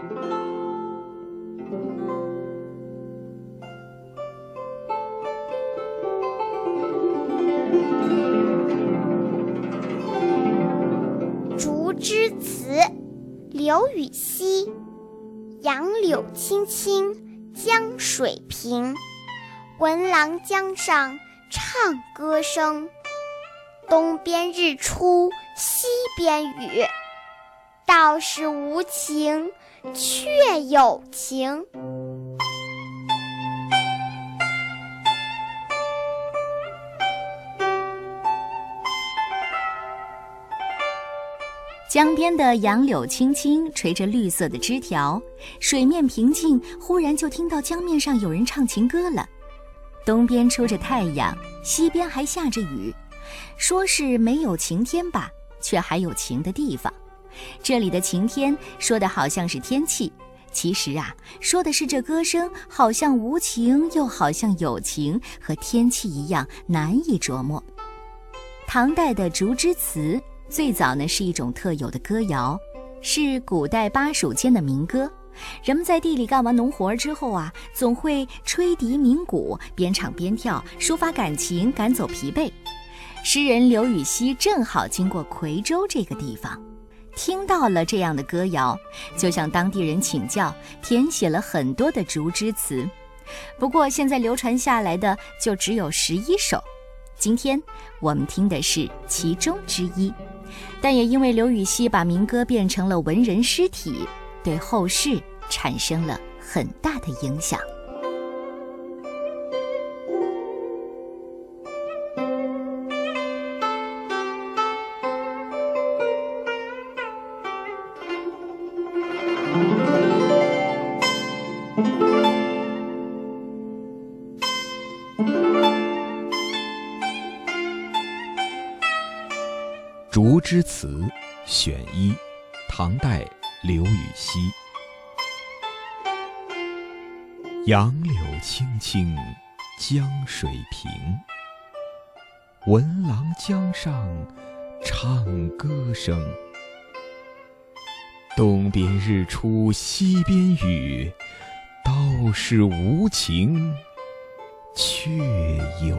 《竹枝词》刘禹锡。杨柳青青江水平，闻郎江上唱歌声。东边日出西边雨，道是无晴却有晴。江边的杨柳青青，垂着绿色的枝条，水面平静。忽然就听到江面上有人唱情歌了。东边出着太阳，西边还下着雨，说是没有晴天吧，却还有晴的地方。这里的晴天说的好像是天气，其实啊，说的是这歌声好像无情，又好像有情，和天气一样难以琢磨。唐代的竹枝词。最早呢是一种特有的歌谣，是古代巴蜀间的民歌。人们在地里干完农活之后啊，总会吹笛鸣鼓，边唱边跳，抒发感情，赶走疲惫。诗人刘禹锡正好经过夔州这个地方，听到了这样的歌谣，就向当地人请教，填写了很多的竹枝词。不过现在流传下来的就只有十一首。今天我们听的是其中之一。但也因为刘禹锡把民歌变成了文人诗体，对后世产生了很大的影响。《竹枝词》选一，唐代刘禹锡。杨柳青青江水平，闻郎江上唱歌声。东边日出西边雨，道是无晴却有